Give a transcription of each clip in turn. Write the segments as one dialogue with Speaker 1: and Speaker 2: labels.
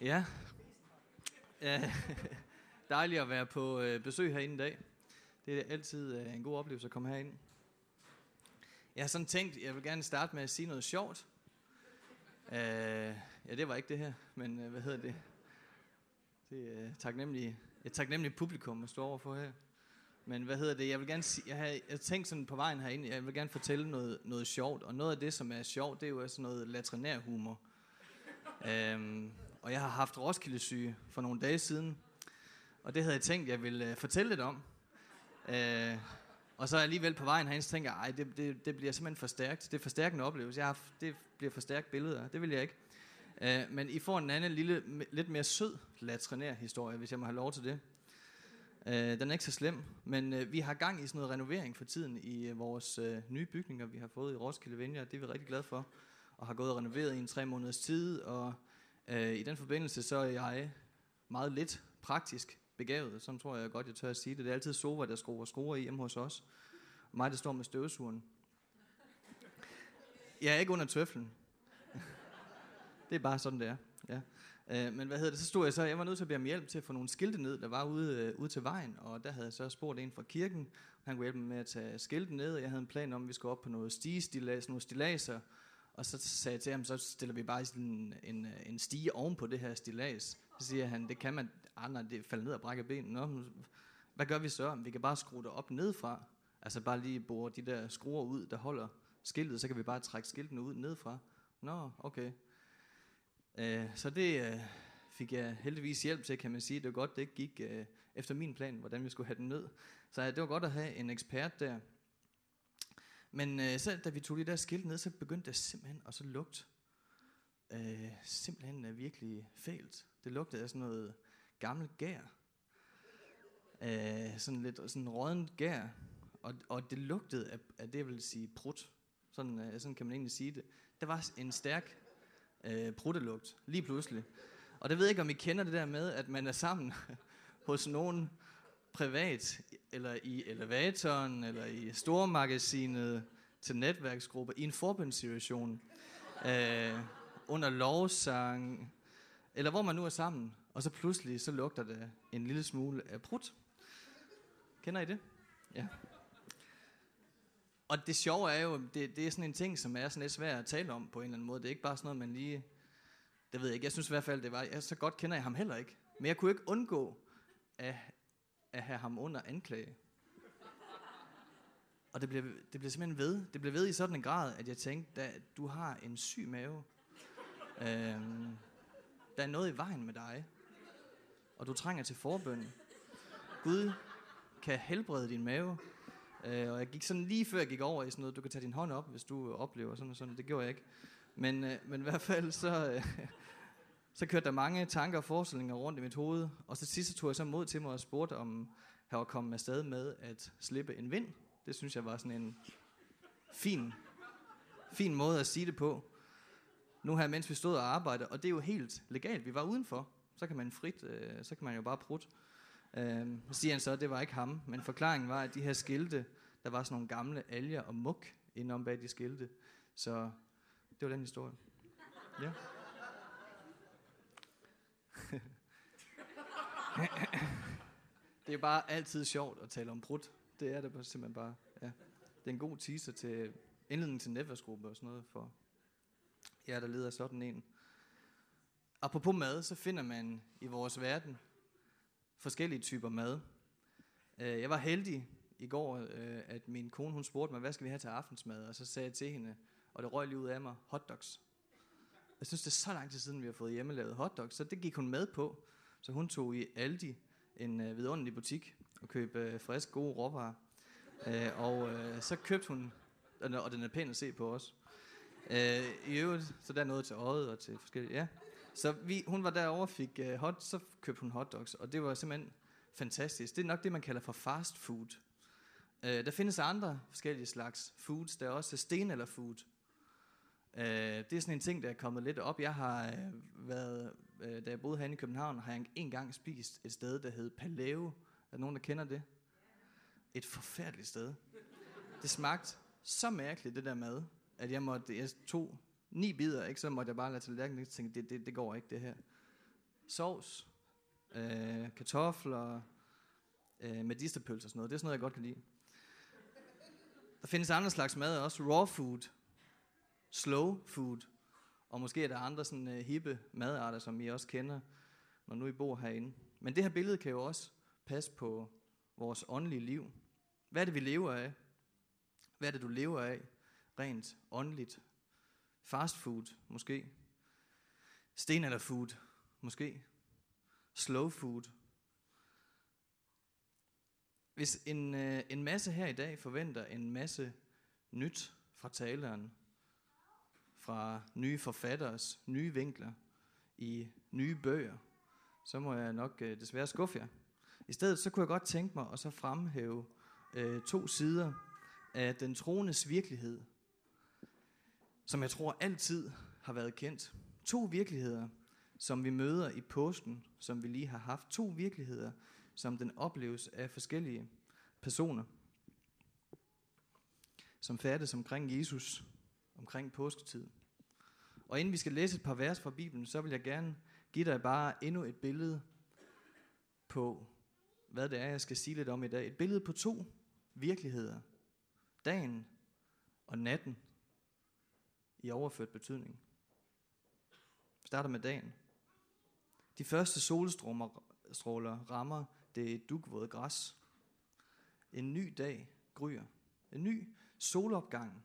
Speaker 1: Ja. ja. Dejligt at være på øh, besøg herinde i dag. Det er altid øh, en god oplevelse at komme herind. Jeg har sådan tænkt, jeg vil gerne starte med at sige noget sjovt. Øh, ja, det var ikke det her, men øh, hvad hedder det? Det er øh, taknemmelig, et taknemmeligt publikum at stå overfor her. Men hvad hedder det? Jeg vil gerne sige, jeg har, jeg tænkt sådan på vejen herinde, jeg vil gerne fortælle noget, noget sjovt. Og noget af det, som er sjovt, det er jo sådan noget latrinær humor. Øhm, og jeg har haft Roskilde for nogle dage siden. Og det havde jeg tænkt, jeg ville øh, fortælle lidt om. Øh, og så alligevel på vejen herinde, så tænker jeg, det, det, det bliver simpelthen for stærkt. Det er for stærkende oplevelse. Jeg har, det bliver for stærkt billeder. Det vil jeg ikke. Øh, men I får en anden lille, lidt mere sød latrinær historie, hvis jeg må have lov til det. Øh, den er ikke så slem, men øh, vi har gang i sådan noget renovering for tiden i øh, vores øh, nye bygninger, vi har fået i Roskilde Vineyard. Det er vi rigtig glade for. Og har gået og renoveret i en tre måneders tid. Og Øh, i den forbindelse, så er jeg meget lidt praktisk begavet. Sådan tror jeg godt, jeg tør at sige det. Det er altid Sova, der skruer skruer i hjemme hos os. Og mig, der står med støvsugeren. Jeg er ikke under tøflen. det er bare sådan, det er. Ja. Øh, men hvad hedder det, så stod jeg så, jeg var nødt til at bede om hjælp til at få nogle skilte ned, der var ude, øh, ude til vejen, og der havde jeg så spurgt en fra kirken, han kunne hjælpe mig med at tage skilte ned, og jeg havde en plan om, at vi skulle op på noget stige, stigestilas, nogle stilaser, og så sagde jeg til ham, så stiller vi bare sådan en, en, en stige oven på det her stilas. Så siger han, det kan man, ah, andre, det falder ned og brækker benene. Nå, hvad gør vi så? Vi kan bare skrue det op nedfra. Altså bare lige bore de der skruer ud, der holder skiltet, så kan vi bare trække skiltene ud nedfra. Nå, okay. Øh, så det øh, fik jeg heldigvis hjælp til, kan man sige. Det var godt, det ikke gik øh, efter min plan, hvordan vi skulle have den ned. Så det var godt at have en ekspert der. Men øh, så da vi tog de der skilt ned, så begyndte det simpelthen at så lugte øh, simpelthen er virkelig fælt. Det lugtede af sådan noget gammelt gær. Øh, sådan lidt sådan rådent gær. Og, og det lugtede af, af det, jeg vil sige, prut. Sådan, øh, sådan kan man egentlig sige det. Der var en stærk øh, pruttelugt, lige pludselig. Og det ved jeg ikke, om I kender det der med, at man er sammen hos nogen privat, eller i elevatoren, eller i stormagasinet til netværksgrupper, i en forbundssituation, øh, under lovsang, eller hvor man nu er sammen, og så pludselig så lugter det en lille smule af prut. Kender I det? Ja. Og det sjove er jo, det, det er sådan en ting, som er sådan lidt svært at tale om på en eller anden måde. Det er ikke bare sådan noget, man lige... Det ved jeg ikke. Jeg synes i hvert fald, det var... Jeg, så godt kender jeg ham heller ikke. Men jeg kunne ikke undgå at, at have ham under anklage. Og det blev, det blev simpelthen ved. Det blev ved i sådan en grad, at jeg tænkte, at du har en syg mave. Øhm, der er noget i vejen med dig. Og du trænger til forbøn. Gud kan helbrede din mave. Øh, og jeg gik sådan lige før jeg gik over i sådan noget, du kan tage din hånd op, hvis du oplever sådan og sådan. Det gjorde jeg ikke. Men, øh, men i hvert fald så, øh, så kørte der mange tanker og forestillinger rundt i mit hoved. Og så sidst tog jeg så mod til mig og spurgte, om jeg var kommet afsted med at slippe en vind. Det synes jeg var sådan en fin, fin måde at sige det på. Nu her, mens vi stod og arbejdede, og det er jo helt legalt. Vi var udenfor. Så kan man frit, øh, så kan man jo bare prutte. Øh, så siger han så, at det var ikke ham, men forklaringen var, at de her skilte, der var sådan nogle gamle alger og muk indenom bag de skilte. Så det var den historie. Ja. Det er bare altid sjovt at tale om brud. Det er det bare, simpelthen bare. Ja. Det er en god teaser til indledningen til netværksgruppe og sådan noget for jer, der leder sådan en. Apropos mad, så finder man i vores verden forskellige typer mad. Øh, jeg var heldig i går, øh, at min kone hun spurgte mig, hvad skal vi have til aftensmad? Og så sagde jeg til hende, og det røg lige ud af mig, hotdogs. Jeg synes, det er så lang tid siden, vi har fået hjemmelavet hotdogs, så det gik hun med på. Så hun tog i Aldi, en øh, vidunderlig butik, og købte øh, frisk, gode råvarer. Øh, og øh, så købte hun, og den er pæn at se på os. Øh, I øvrigt, så der er noget til øjet og til forskellige, ja. Så vi, hun var derovre og fik øh, hot, så købte hun hotdogs, og det var simpelthen fantastisk. Det er nok det, man kalder for fast food. Øh, der findes andre forskellige slags foods. Der er også sten eller food. Øh, det er sådan en ting, der er kommet lidt op. Jeg har øh, været, øh, da jeg boede herinde i København, har jeg engang spist et sted, der hed Paleo. Er der nogen, der kender det? Et forfærdeligt sted. Det smagte så mærkeligt, det der mad, at jeg måtte, jeg tog ni bidder, ikke? så måtte jeg bare lade tallerkenen og tænke, det, det, det går ikke det her. sovs, øh, kartofler, øh, medisterpølser og sådan noget. Det er sådan noget, jeg godt kan lide. Der findes andre slags mad også. Raw food, slow food, og måske er der andre sådan uh, hippe madarter, som I også kender, når nu I bor herinde. Men det her billede kan jo også passe på vores åndelige liv. Hvad er det, vi lever af? Hvad er det, du lever af? Rent åndeligt. Fast food, måske. food, måske. Slow food. Hvis en, øh, en masse her i dag forventer en masse nyt fra taleren, fra nye forfatteres nye vinkler i nye bøger, så må jeg nok øh, desværre skuffe jer. I stedet så kunne jeg godt tænke mig at så fremhæve øh, to sider af den troendes virkelighed, som jeg tror altid har været kendt. To virkeligheder, som vi møder i påsken, som vi lige har haft. To virkeligheder, som den opleves af forskellige personer, som færdes omkring Jesus, omkring påsketid. Og inden vi skal læse et par vers fra Bibelen, så vil jeg gerne give dig bare endnu et billede på, hvad det er, jeg skal sige lidt om i dag. Et billede på to virkeligheder. Dagen og natten i overført betydning. Vi starter med dagen. De første solstråler rammer det dugvåde græs. En ny dag gryer. En ny solopgang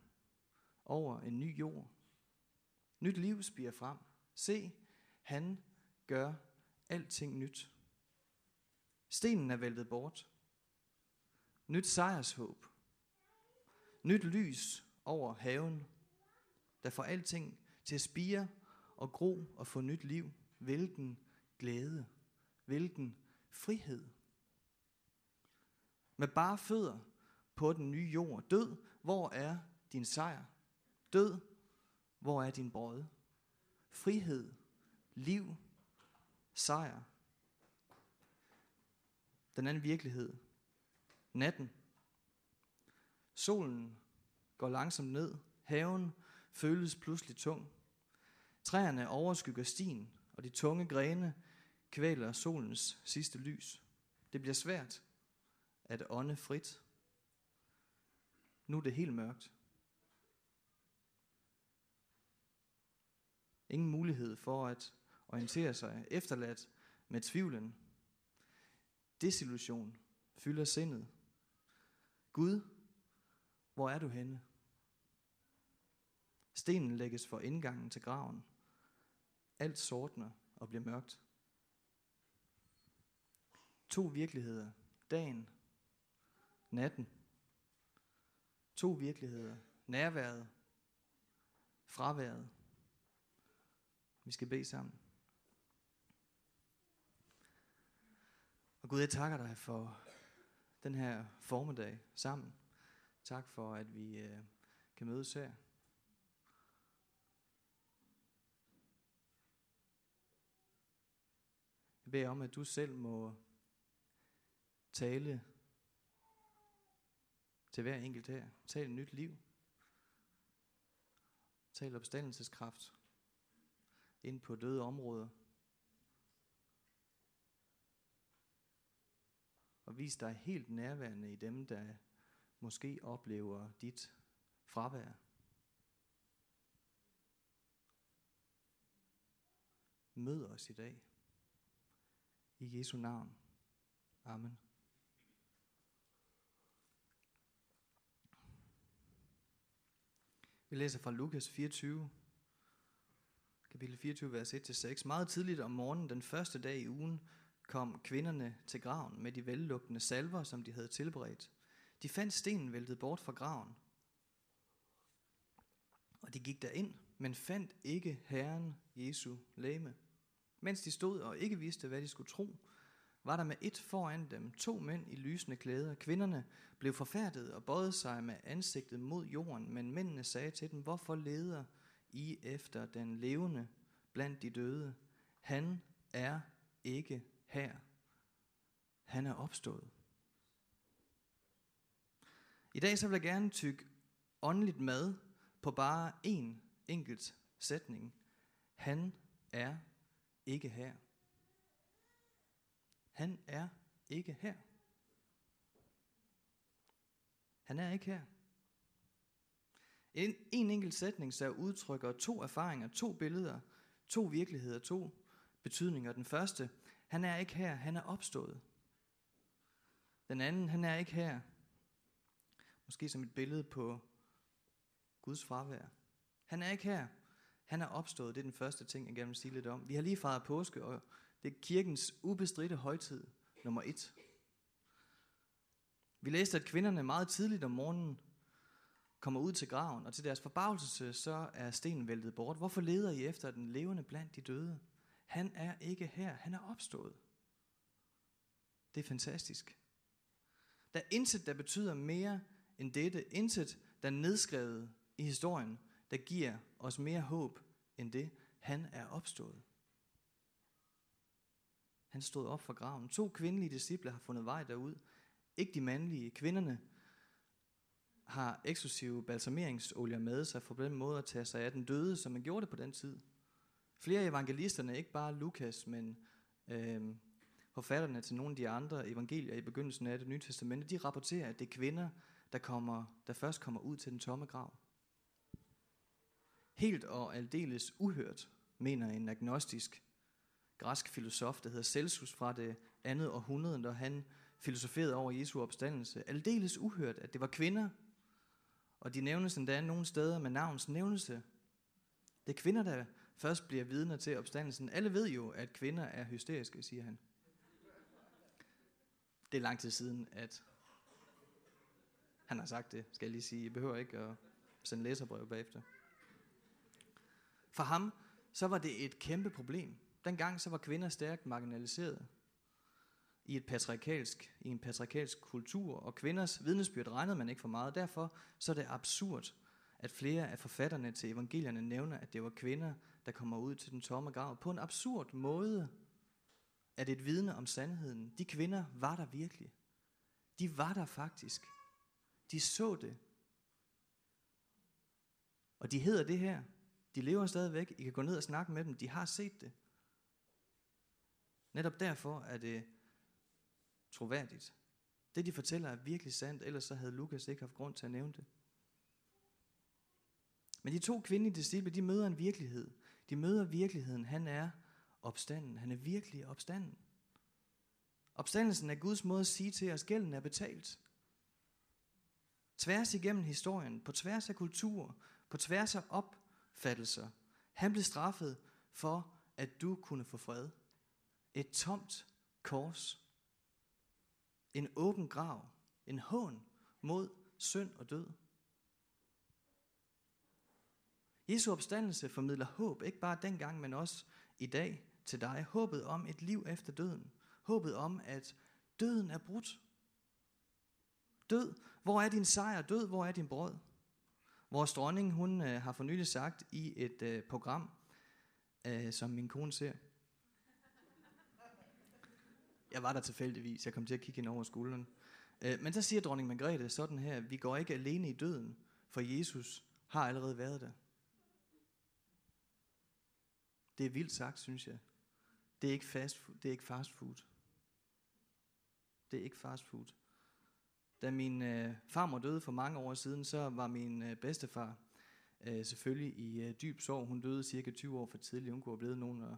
Speaker 1: over en ny jord. Nyt liv spiger frem. Se, han gør alting nyt. Stenen er væltet bort. Nyt sejrshåb. Nyt lys over haven, der får alting til at spire og gro og få nyt liv. Hvilken glæde. Hvilken frihed. Med bare fødder på den nye jord. Død, hvor er din sejr? Død, hvor er din brød? Frihed, liv, sejr. Den anden virkelighed. Natten. Solen går langsomt ned. Haven føles pludselig tung. Træerne overskygger stien, og de tunge grene kvæler solens sidste lys. Det bliver svært at ånde frit. Nu er det helt mørkt. Ingen mulighed for at orientere sig, efterladt med tvivlen. Desillusion fylder sindet. Gud, hvor er du henne? Stenen lægges for indgangen til graven. Alt sortner og bliver mørkt. To virkeligheder. Dagen, natten. To virkeligheder. Nærværet, fraværet. Vi skal bede sammen. Og Gud, jeg takker dig for den her formiddag sammen. Tak for, at vi øh, kan mødes her. Jeg beder om, at du selv må tale til hver enkelt her. Tal et nyt liv. Tal opstandelseskraft ind på døde områder. Og vis dig helt nærværende i dem, der måske oplever dit fravær. Mød os i dag. I Jesu navn. Amen. Vi læser fra Lukas 24, kapitel 24, vers 1-6. Meget tidligt om morgenen, den første dag i ugen, kom kvinderne til graven med de vellugtende salver, som de havde tilberedt. De fandt stenen væltet bort fra graven. Og de gik derind, men fandt ikke Herren Jesu læme. Mens de stod og ikke vidste, hvad de skulle tro, var der med et foran dem to mænd i lysende klæder. Kvinderne blev forfærdet og bøjede sig med ansigtet mod jorden, men mændene sagde til dem, hvorfor leder i efter den levende blandt de døde? Han er ikke her. Han er opstået. I dag så vil jeg gerne tykke åndeligt mad på bare en enkelt sætning. Han er ikke her. Han er ikke her. Han er ikke her. En, en enkelt sætning, så udtrykker to erfaringer, to billeder, to virkeligheder, to betydninger. Den første, han er ikke her, han er opstået. Den anden, han er ikke her. Måske som et billede på Guds fravær. Han er ikke her. Han er opstået. Det er den første ting, jeg gerne vil sige lidt om. Vi har lige fejret påske, og det er kirkens ubestridte højtid nummer et. Vi læste, at kvinderne meget tidligt om morgenen kommer ud til graven, og til deres forbavselse, så er stenen væltet bort. Hvorfor leder I efter den levende blandt de døde? Han er ikke her, han er opstået. Det er fantastisk. Der er intet, der betyder mere end dette. Intet, der er nedskrevet i historien, der giver os mere håb end det. Han er opstået. Han stod op fra graven. To kvindelige disciple har fundet vej derud. Ikke de mandlige. Kvinderne har eksklusive balsameringsolier med sig for på den måde at tage sig af den døde, som man gjorde det på den tid. Flere af evangelisterne, ikke bare Lukas, men øh, forfatterne til nogle af de andre evangelier i begyndelsen af det nye testamente, de rapporterer, at det er kvinder, der, kommer, der først kommer ud til den tomme grav. Helt og aldeles uhørt, mener en agnostisk græsk filosof, der hedder Celsus fra det andet århundrede, når han filosoferede over Jesu opstandelse. Aldeles uhørt, at det var kvinder, og de nævnes endda nogle steder med navns nævnelse. Det er kvinder, der først bliver vidner til opstandelsen. Alle ved jo, at kvinder er hysteriske, siger han. Det er lang tid siden, at han har sagt det, skal jeg lige sige. Jeg behøver ikke at sende læserbrev bagefter. For ham, så var det et kæmpe problem. Dengang så var kvinder stærkt marginaliseret i, et patriarkalsk, i en patriarkalsk kultur, og kvinders vidnesbyrd regnede man ikke for meget. Derfor så er det absurd, at flere af forfatterne til evangelierne nævner, at det var kvinder, der kommer ud til den tomme grav. På en absurd måde er det et vidne om sandheden. De kvinder var der virkelig. De var der faktisk. De så det. Og de hedder det her. De lever stadigvæk. I kan gå ned og snakke med dem. De har set det. Netop derfor er det troværdigt. Det, de fortæller, er virkelig sandt, ellers så havde Lukas ikke haft grund til at nævne det. Men de to kvindelige disciple, de møder en virkelighed. De møder virkeligheden. Han er opstanden. Han er virkelig opstanden. Opstandelsen er Guds måde at sige til os, gælden er betalt. Tværs igennem historien, på tværs af kultur, på tværs af opfattelser. Han blev straffet for, at du kunne få fred. Et tomt kors. En åben grav. En hån mod synd og død. Jesu opstandelse formidler håb, ikke bare dengang, men også i dag til dig. Håbet om et liv efter døden. Håbet om, at døden er brudt. Død, hvor er din sejr? Død, hvor er din brød? Vores dronning, hun øh, har for nylig sagt i et øh, program, øh, som min kone ser. Jeg var der tilfældigvis, jeg kom til at kigge ind over skulderen. Øh, men så siger dronning Margrethe sådan her, vi går ikke alene i døden, for Jesus har allerede været der. Det er vildt sagt, synes jeg. Det er ikke fast food. Det er ikke fast food. Det er ikke fast food. Da min øh, farmor døde for mange år siden, så var min øh, bedstefar øh, selvfølgelig i øh, dyb sorg. Hun døde cirka 20 år for tidligt. Hun kunne have blevet nogen, og,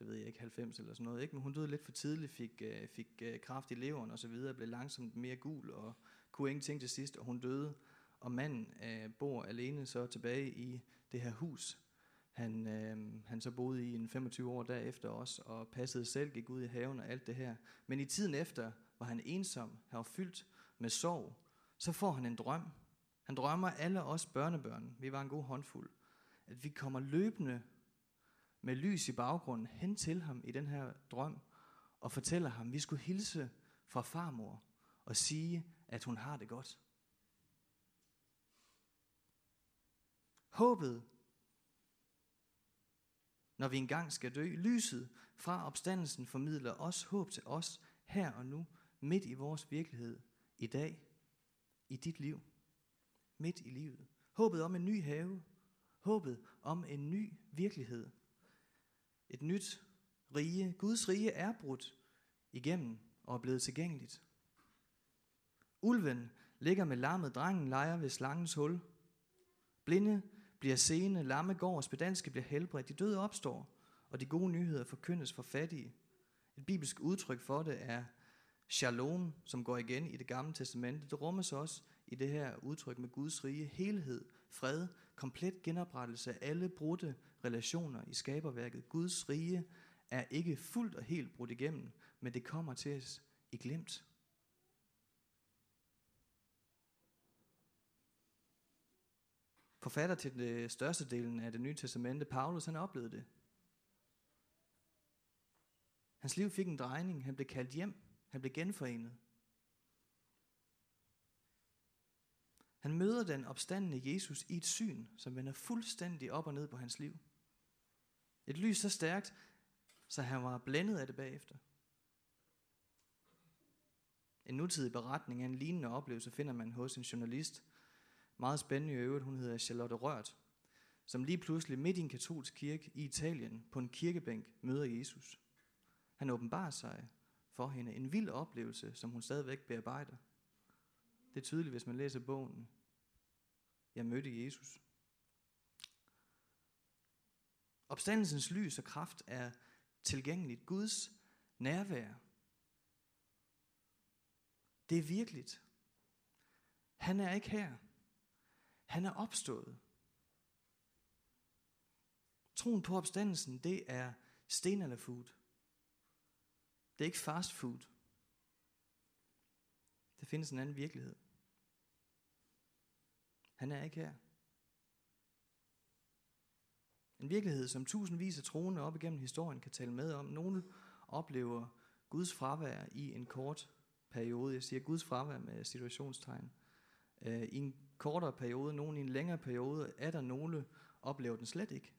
Speaker 1: det ved jeg ikke, 90 eller sådan noget. Ikke? Men hun døde lidt for tidligt, fik, øh, fik øh, kraft i leveren og så videre, blev langsomt mere gul og kunne ingenting til sidst, og hun døde. Og manden øh, bor alene så tilbage i det her hus, han, øh, han så boede i en 25 år derefter også, og passede selv, gik ud i haven og alt det her. Men i tiden efter var han ensom, han var fyldt med sorg. Så får han en drøm. Han drømmer alle os børnebørn, vi var en god håndfuld, at vi kommer løbende med lys i baggrunden hen til ham i den her drøm, og fortæller ham, at vi skulle hilse fra farmor og sige, at hun har det godt. Håbet når vi engang skal dø. Lyset fra opstandelsen formidler os håb til os her og nu, midt i vores virkelighed, i dag, i dit liv, midt i livet. Håbet om en ny have, håbet om en ny virkelighed. Et nyt rige. Guds rige er brudt igennem og er blevet tilgængeligt. Ulven ligger med lammet, drengen leger ved slangens hul. Blinde bliver seende, lamme går, og spedanske bliver helbredt, de døde opstår, og de gode nyheder forkyndes for fattige. Et bibelsk udtryk for det er shalom, som går igen i det gamle testamente. Det rummes også i det her udtryk med Guds rige, helhed, fred, komplet genoprettelse af alle brudte relationer i skaberværket. Guds rige er ikke fuldt og helt brudt igennem, men det kommer til os i glemt. Forfatter til det øh, største delen af det nye testamente, Paulus, han oplevede det. Hans liv fik en drejning. Han blev kaldt hjem. Han blev genforenet. Han møder den opstandende Jesus i et syn, som vender fuldstændig op og ned på hans liv. Et lys så stærkt, så han var blændet af det bagefter. En nutidig beretning af en lignende oplevelse finder man hos en journalist, meget spændende i øvrigt, hun hedder Charlotte Rørt, som lige pludselig midt i en katolsk kirke i Italien på en kirkebænk møder Jesus. Han åbenbarer sig for hende en vild oplevelse, som hun stadigvæk bearbejder. Det er tydeligt, hvis man læser bogen. Jeg mødte Jesus. Opstandelsens lys og kraft er tilgængeligt. Guds nærvær. Det er virkeligt. Han er ikke her. Han er opstået. Troen på opstandelsen, det er food. Det er ikke fast food. Der findes en anden virkelighed. Han er ikke her. En virkelighed, som tusindvis af troende op igennem historien kan tale med om. Nogle oplever Guds fravær i en kort periode. Jeg siger Guds fravær med situationstegn. Øh, I en kortere periode, nogen i en længere periode, er der nogle, oplever den slet ikke.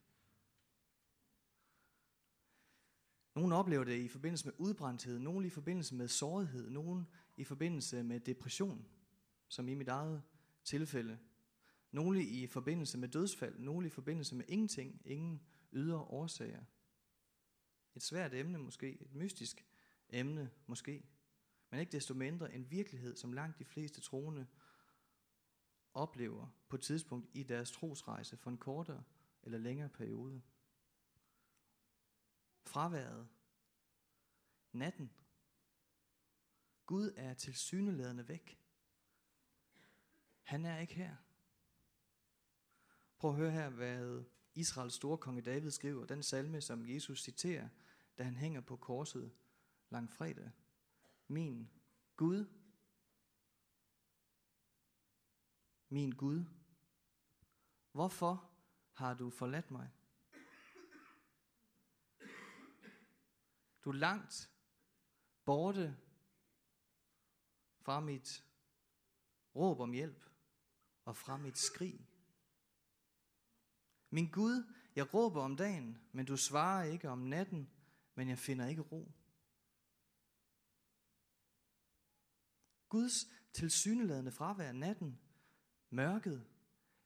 Speaker 1: Nogle oplever det i forbindelse med udbrændthed, nogle i forbindelse med sårighed, nogle i forbindelse med depression, som i mit eget tilfælde. Nogle i forbindelse med dødsfald, nogle i forbindelse med ingenting, ingen ydre årsager. Et svært emne måske, et mystisk emne måske, men ikke desto mindre en virkelighed, som langt de fleste troende oplever på et tidspunkt i deres trosrejse for en kortere eller længere periode. Fraværet. Natten. Gud er tilsyneladende væk. Han er ikke her. Prøv at høre her, hvad Israels store konge David skriver, den salme, som Jesus citerer, da han hænger på korset langfredag. Min Gud min Gud, hvorfor har du forladt mig? Du er langt borte fra mit råb om hjælp og fra mit skrig. Min Gud, jeg råber om dagen, men du svarer ikke om natten, men jeg finder ikke ro. Guds tilsyneladende fravær natten Mørket,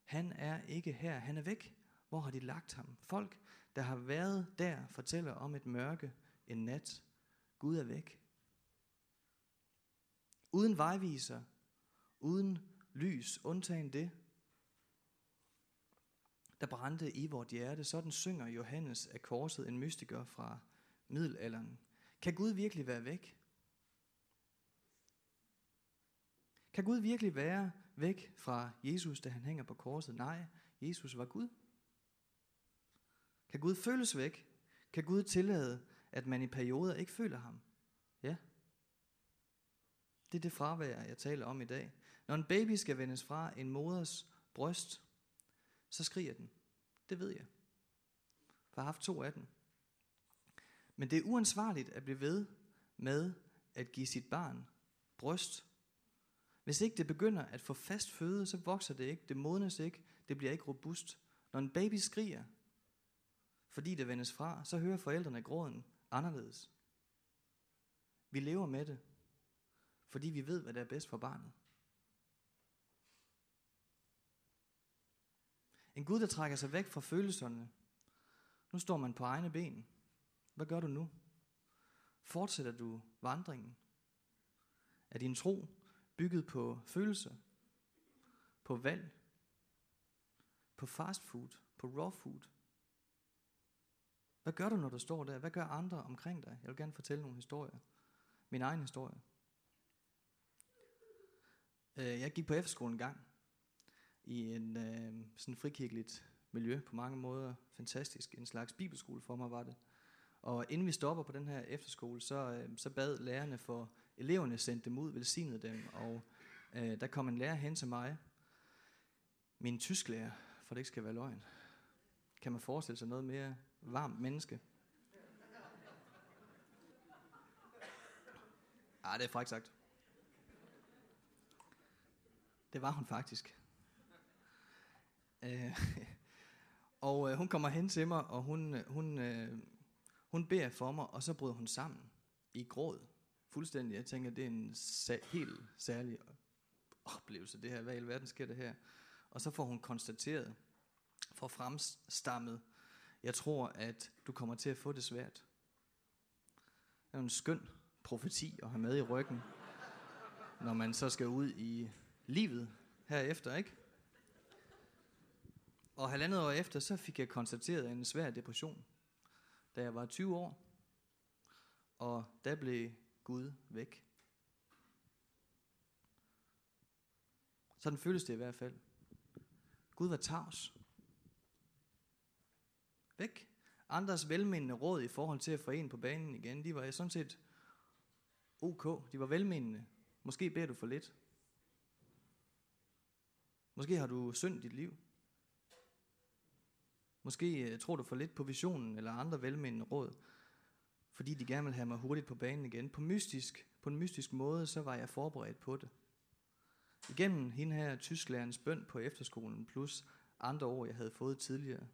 Speaker 1: han er ikke her, han er væk. Hvor har de lagt ham? Folk, der har været der, fortæller om et mørke en nat. Gud er væk. Uden vejviser, uden lys, undtagen det, der brændte i vort hjerte. Sådan synger Johannes af korset, en mystiker fra middelalderen. Kan Gud virkelig være væk? Kan Gud virkelig være væk fra Jesus, da han hænger på korset? Nej, Jesus var Gud. Kan Gud føles væk? Kan Gud tillade, at man i perioder ikke føler ham? Ja. Det er det fravær, jeg taler om i dag. Når en baby skal vendes fra en moders bryst, så skriger den. Det ved jeg. For jeg har haft to af dem. Men det er uansvarligt at blive ved med at give sit barn bryst hvis ikke det begynder at få fast føde, så vokser det ikke, det modnes ikke, det bliver ikke robust. Når en baby skriger, fordi det vendes fra, så hører forældrene gråden anderledes. Vi lever med det, fordi vi ved, hvad der er bedst for barnet. En Gud, der trækker sig væk fra følelserne. Nu står man på egne ben. Hvad gør du nu? Fortsætter du vandringen? Er din tro bygget på følelser, på valg, på fast food, på raw food? Hvad gør du, når du står der? Hvad gør andre omkring dig? Jeg vil gerne fortælle nogle historier. Min egen historie. Øh, jeg gik på efterskolen en gang i en øh, sådan frikirkeligt miljø på mange måder. Fantastisk. En slags bibelskole for mig var det. Og inden vi stopper på den her efterskole, så, øh, så bad lærerne for eleverne, sendte dem ud, velsignede dem. Og øh, der kom en lærer hen til mig, min tysklærer, for det ikke skal være løgn. Kan man forestille sig noget mere varmt menneske? Ah, det er faktisk sagt. Det var hun faktisk. Øh, og øh, hun kommer hen til mig, og hun, øh, hun, øh, hun beder for mig, og så bryder hun sammen i gråd. Fuldstændig. Jeg tænker, det er en sa- helt særlig oplevelse, det her. Hvad i alverden sker det her? Og så får hun konstateret, for fremstammet, jeg tror, at du kommer til at få det svært. Det er en skøn profeti at have med i ryggen, når man så skal ud i livet herefter, ikke? Og halvandet år efter, så fik jeg konstateret en svær depression, da jeg var 20 år. Og der blev Gud væk. Sådan føles det i hvert fald. Gud var tavs. Væk. Andres velmenende råd i forhold til at få en på banen igen, de var sådan set ok. De var velmenende. Måske beder du for lidt. Måske har du synd dit liv. Måske øh, tror du for lidt på visionen eller andre velmenende råd, fordi de gerne vil have mig hurtigt på banen igen. På, mystisk, på en mystisk måde, så var jeg forberedt på det. Igennem hende her tysklærens bøn på efterskolen, plus andre år, jeg havde fået tidligere,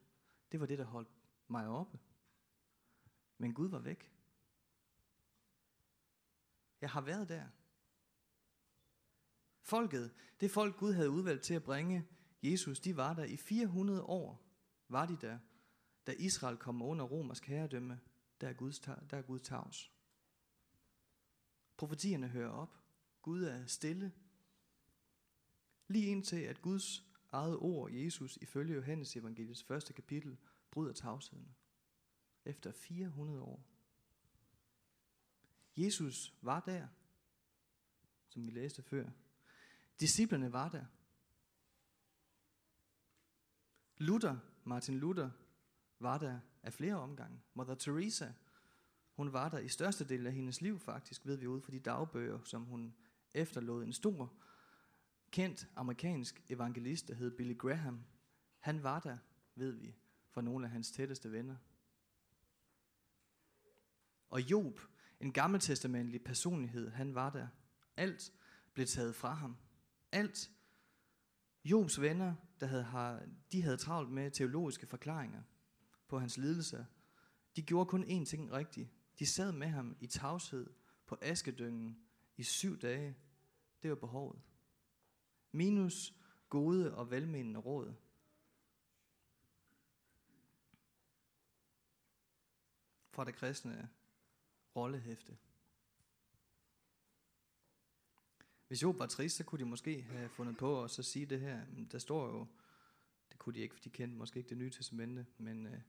Speaker 1: det var det, der holdt mig oppe. Men Gud var væk. Jeg har været der. Folket, det folk Gud havde udvalgt til at bringe Jesus, de var der i 400 år, var de der, da Israel kom under romersk herredømme, der er Guds, der er Gud tavs. Profetierne hører op. Gud er stille. Lige indtil at Guds eget ord, Jesus, ifølge Johannes evangeliets første kapitel, bryder tavsheden. Efter 400 år. Jesus var der, som vi læste før. Disciplerne var der. Luther, Martin Luther, var der af flere omgange. Mother Teresa, hun var der i største del af hendes liv faktisk, ved vi ud fra de dagbøger, som hun efterlod. En stor, kendt amerikansk evangelist, der hed Billy Graham. Han var der, ved vi, for nogle af hans tætteste venner. Og Job, en gammeltestamentlig personlighed, han var der. Alt blev taget fra ham. Alt. Jobs venner, der havde, de havde travlt med teologiske forklaringer på hans lidelser, de gjorde kun én ting rigtigt. De sad med ham i tavshed på askedyngen i syv dage. Det var behovet. Minus gode og velmenende råd. Fra det kristne rollehæfte. Hvis Job var trist, så kunne de måske have fundet på at så sige det her. Der står jo, det kunne de ikke, for de kendte måske ikke det nye testamente, men øh,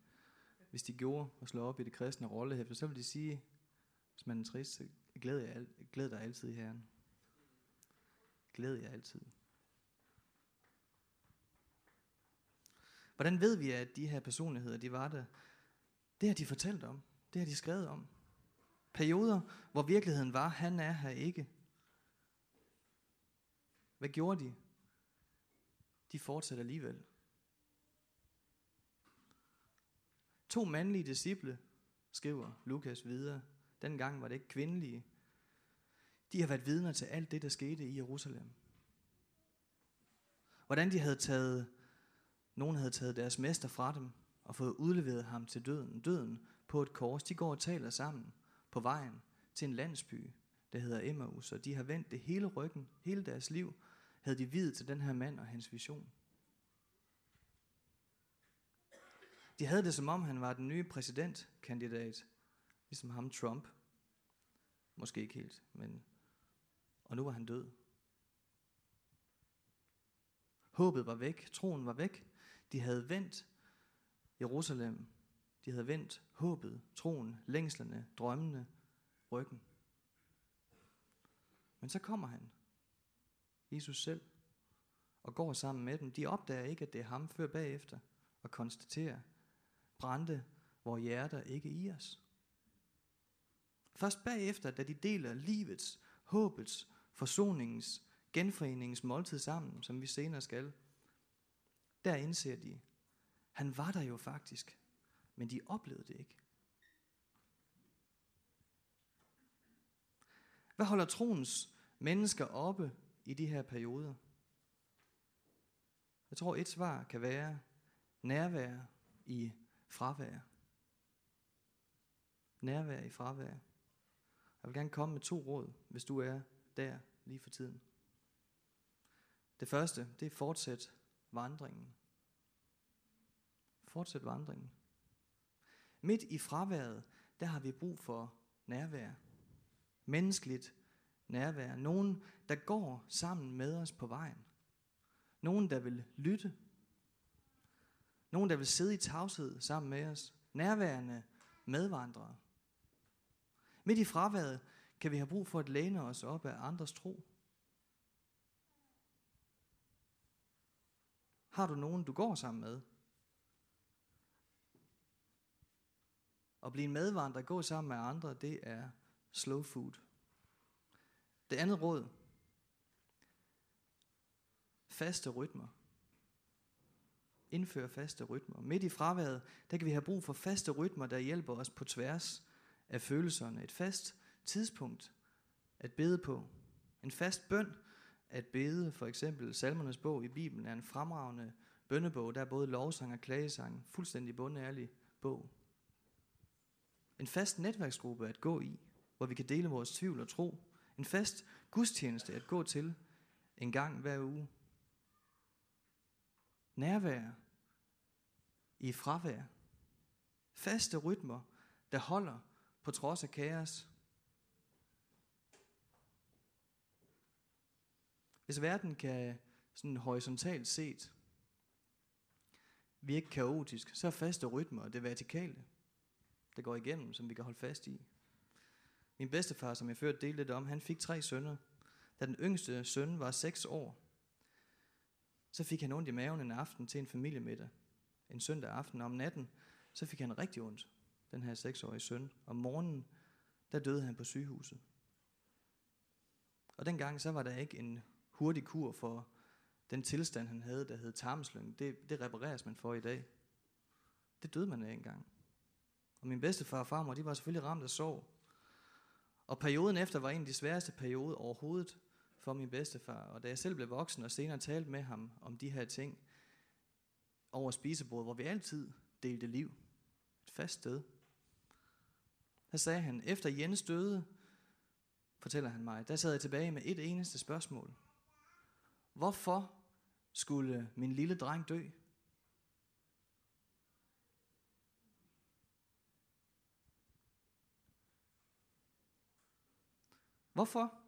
Speaker 1: hvis de gjorde og slå op i det kristne rollehæfte, så ville de sige, hvis man er trist, så glæder jeg, glæd dig altid i Herren. Glæd jer altid. Hvordan ved vi, at de her personligheder, de var der? Det har de fortalt om. Det har de skrevet om. Perioder, hvor virkeligheden var, han er her ikke. Hvad gjorde de? De fortsatte alligevel. To mandlige disciple, skriver Lukas videre. Dengang var det ikke kvindelige. De har været vidner til alt det, der skete i Jerusalem. Hvordan de havde taget, nogen havde taget deres mester fra dem og fået udleveret ham til døden. Døden på et kors. De går og taler sammen på vejen til en landsby, der hedder Emmaus, og de har vendt det hele ryggen, hele deres liv, havde de videt til den her mand og hans vision. De havde det som om, han var den nye præsidentkandidat, ligesom ham Trump. Måske ikke helt, men... Og nu var han død. Håbet var væk, troen var væk. De havde vendt Jerusalem. De havde vendt håbet, troen, længslerne, drømmene, ryggen. Men så kommer han, Jesus selv, og går sammen med dem. De opdager ikke, at det er ham før bagefter, og konstaterer, brændte vores hjerter ikke i os. Først bagefter, da de deler livets, håbets, forsoningens, genforeningens måltid sammen, som vi senere skal, der indser de, han var der jo faktisk, men de oplevede det ikke. Hvad holder troens mennesker oppe i de her perioder? Jeg tror, et svar kan være nærvær i fravær. Nærvær i fravær. Jeg vil gerne komme med to råd, hvis du er der lige for tiden. Det første, det er fortsæt vandringen. Fortsæt vandringen. Midt i fraværet, der har vi brug for nærvær. Menneskeligt nærvær. Nogen, der går sammen med os på vejen. Nogen, der vil lytte. Nogen, der vil sidde i tavshed sammen med os. Nærværende medvandrere. Midt i fraværet kan vi have brug for at læne os op af andres tro. Har du nogen, du går sammen med? At blive en medvandrer, gå sammen med andre, det er slow food. Det andet råd. Faste rytmer. Indfør faste rytmer. Midt i fraværet, der kan vi have brug for faste rytmer, der hjælper os på tværs af følelserne. Et fast tidspunkt at bede på. En fast bøn at bede, for eksempel Salmernes bog i Bibelen, er en fremragende bønnebog. Der er både lovsang og klagesang. Fuldstændig bundærlig bog. En fast netværksgruppe at gå i, hvor vi kan dele vores tvivl og tro. En fast gudstjeneste at gå til en gang hver uge. Nærvær i fravær. Faste rytmer, der holder på trods af kaos. Hvis verden kan sådan horisontalt set virke kaotisk, så er faste rytmer det vertikale, der går igennem, som vi kan holde fast i. Min bedstefar, som jeg før delte lidt om, han fik tre sønner. Da den yngste søn var seks år, så fik han ondt i maven en aften til en familiemiddag. En søndag aften om natten, så fik han rigtig ondt den her seksårige søn. Om morgenen, der døde han på sygehuset. Og dengang så var der ikke en hurtig kur for den tilstand, han havde, der hed tarmslyng. Det, det repareres man for i dag. Det døde man af engang. Og min bedstefar og farmor, de var selvfølgelig ramt af sorg. Og perioden efter var en af de sværeste perioder overhovedet for min bedstefar. Og da jeg selv blev voksen og senere talte med ham om de her ting over spisebordet, hvor vi altid delte liv. Et fast sted. Der sagde han, efter Jens døde, fortæller han mig, der sad jeg tilbage med et eneste spørgsmål. Hvorfor skulle min lille dreng dø? Hvorfor?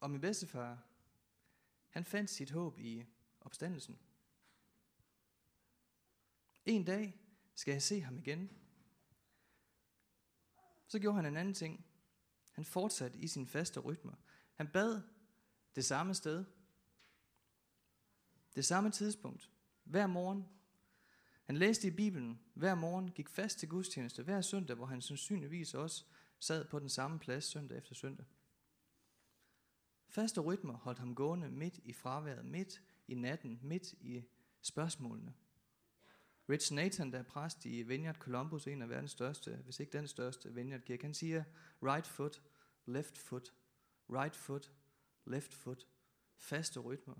Speaker 1: Og min bedstefar, han fandt sit håb i opstandelsen. En dag skal jeg se ham igen. Så gjorde han en anden ting. Han fortsatte i sin faste rytmer. Han bad det samme sted. Det samme tidspunkt. Hver morgen. Han læste i Bibelen hver morgen, gik fast til gudstjeneste hver søndag, hvor han sandsynligvis også sad på den samme plads søndag efter søndag. Faste rytmer holdt ham gående midt i fraværet, midt i natten, midt i spørgsmålene. Rich Nathan, der er præst i Vineyard Columbus, en af verdens største, hvis ikke den største Vineyard kirke, han siger, right foot, left foot, right foot, left foot, faste rytmer,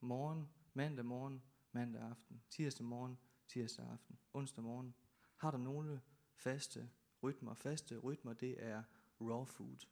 Speaker 1: morgen, mandag morgen, mandag aften, tirsdag morgen, tirsdag aften, onsdag morgen. Har der nogle faste rytmer? Faste rytmer, det er raw food.